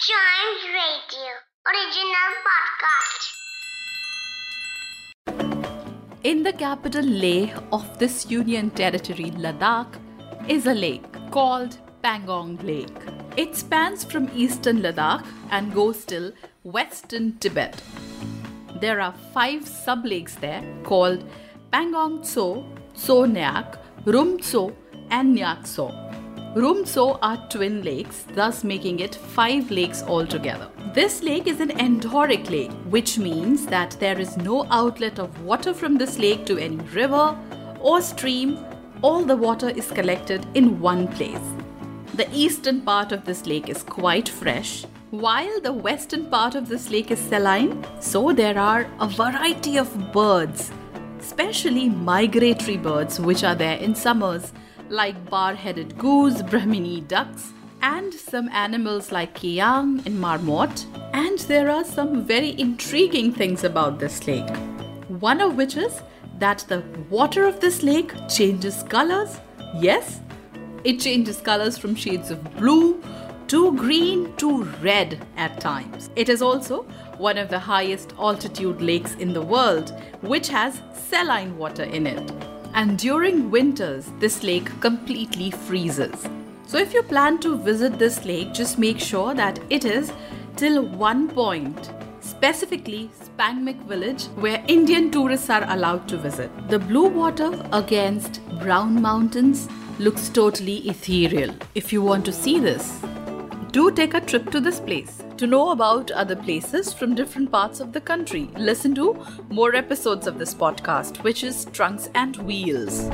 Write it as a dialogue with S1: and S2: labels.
S1: Chimes Radio original podcast.
S2: In the capital Leh of this Union Territory, Ladakh, is a lake called Pangong Lake. It spans from eastern Ladakh and goes till western Tibet. There are five sub lakes there called Pangong Tso, So Nyak, Rum Tso, and Nyak Tso. Rum Tso are twin lakes, thus making it five lakes altogether. This lake is an endorheic lake, which means that there is no outlet of water from this lake to any river or stream. All the water is collected in one place. The eastern part of this lake is quite fresh, while the western part of this lake is saline, so there are a variety of birds, especially migratory birds, which are there in summers like bar headed goose, Brahminy ducks, and some animals like kiang and marmot. And there are some very intriguing things about this lake. One of which is that the water of this lake changes colors. Yes, it changes colors from shades of blue to green to red at times. It is also one of the highest altitude lakes in the world, which has saline water in it and during winters, this lake completely freezes. So, if you plan to visit this lake, just make sure that it is till one point, specifically Spangmik village, where Indian tourists are allowed to visit. The blue water against brown mountains looks totally ethereal. If you want to see this, do take a trip to this place. To know about other places from different parts of the country, listen to more episodes of this podcast, which is Trunks and Wheels.